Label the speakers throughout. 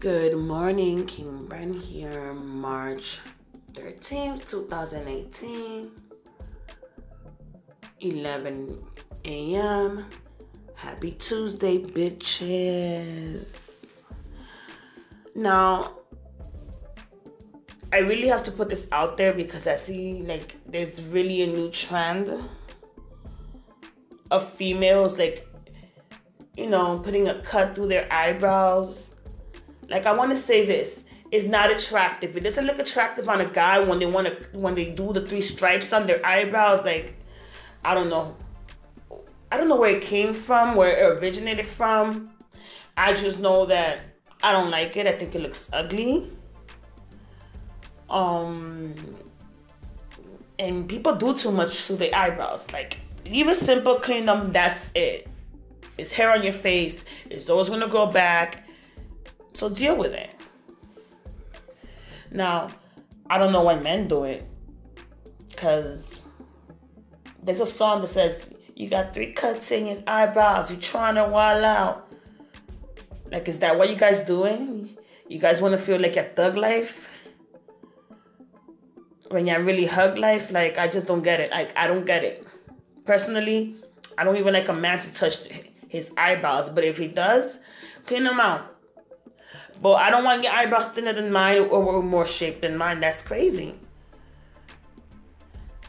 Speaker 1: Good morning, King Bren here, March 13th, 2018, 11 a.m. Happy Tuesday, bitches. Now, I really have to put this out there because I see like there's really a new trend of females like you know putting a cut through their eyebrows like I want to say this is not attractive. It doesn't look attractive on a guy when they want to when they do the three stripes on their eyebrows. Like I don't know. I don't know where it came from, where it originated from. I just know that I don't like it. I think it looks ugly. Um, and people do too much to their eyebrows. Like, leave it simple, clean them. That's it. It's hair on your face. It's always gonna go back. So deal with it. Now, I don't know why men do it. Because there's a song that says, You got three cuts in your eyebrows. You're trying to wild out. Like, is that what you guys doing? You guys want to feel like a thug life? When you really hug life? Like, I just don't get it. Like, I don't get it. Personally, I don't even like a man to touch his eyebrows. But if he does, clean them out. But I don't want your eyebrows thinner than mine or more shaped than mine. That's crazy.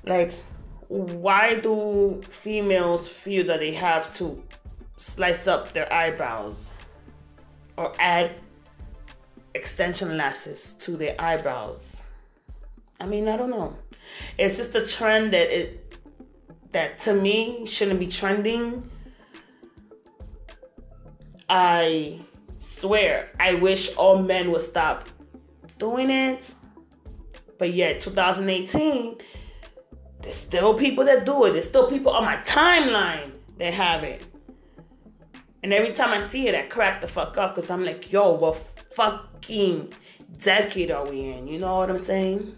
Speaker 1: Like, why do females feel that they have to slice up their eyebrows or add extension lashes to their eyebrows? I mean, I don't know. It's just a trend that it that to me shouldn't be trending. I swear, I wish all men would stop doing it. But yet, 2018, there's still people that do it. There's still people on my timeline that have it. And every time I see it, I crack the fuck up because I'm like, yo, what fucking decade are we in? You know what I'm saying?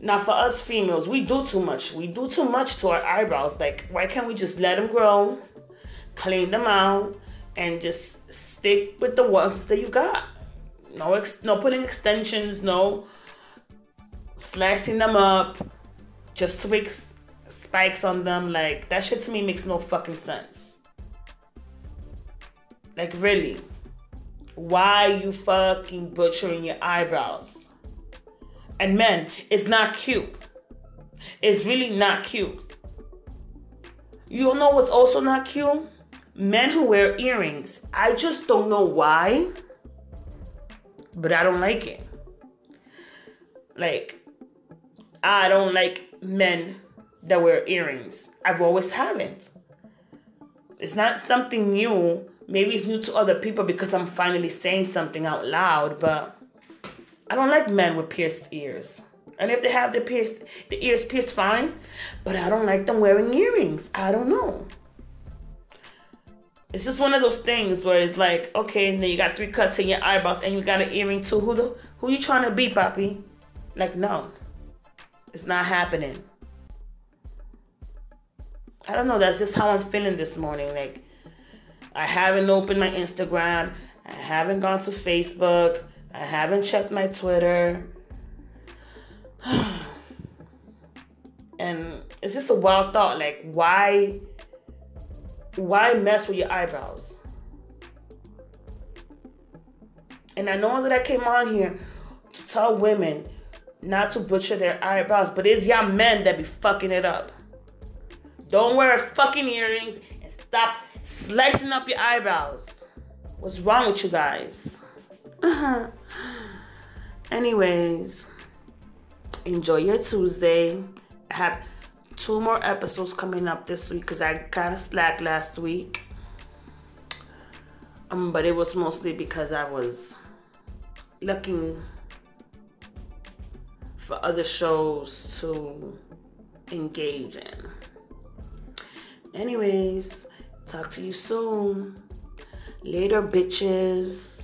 Speaker 1: Now, for us females, we do too much. We do too much to our eyebrows. Like, why can't we just let them grow, clean them out, and just stick with the ones that you got. No, ex- no putting extensions, no slicing them up just to make spikes on them. Like that shit to me makes no fucking sense. Like really, why you fucking butchering your eyebrows? And men, it's not cute. It's really not cute. You know what's also not cute? Men who wear earrings. I just don't know why, but I don't like it. Like, I don't like men that wear earrings. I've always haven't. It's not something new. Maybe it's new to other people because I'm finally saying something out loud, but I don't like men with pierced ears. And if they have the pierced the ears pierced, fine. But I don't like them wearing earrings. I don't know. It's just one of those things where it's like, okay, and then you got three cuts in your eyebrows and you got an earring too. Who the who you trying to be, Poppy? Like, no. It's not happening. I don't know, that's just how I'm feeling this morning. Like I haven't opened my Instagram. I haven't gone to Facebook. I haven't checked my Twitter. and it's just a wild thought. Like, why why mess with your eyebrows? And I know that I came on here to tell women not to butcher their eyebrows, but it's y'all men that be fucking it up. Don't wear fucking earrings and stop slicing up your eyebrows. What's wrong with you guys? Uh-huh. Anyways, enjoy your Tuesday. Have two more episodes coming up this week because I kind of slacked last week. Um, but it was mostly because I was looking for other shows to engage in. Anyways, talk to you soon. Later, bitches.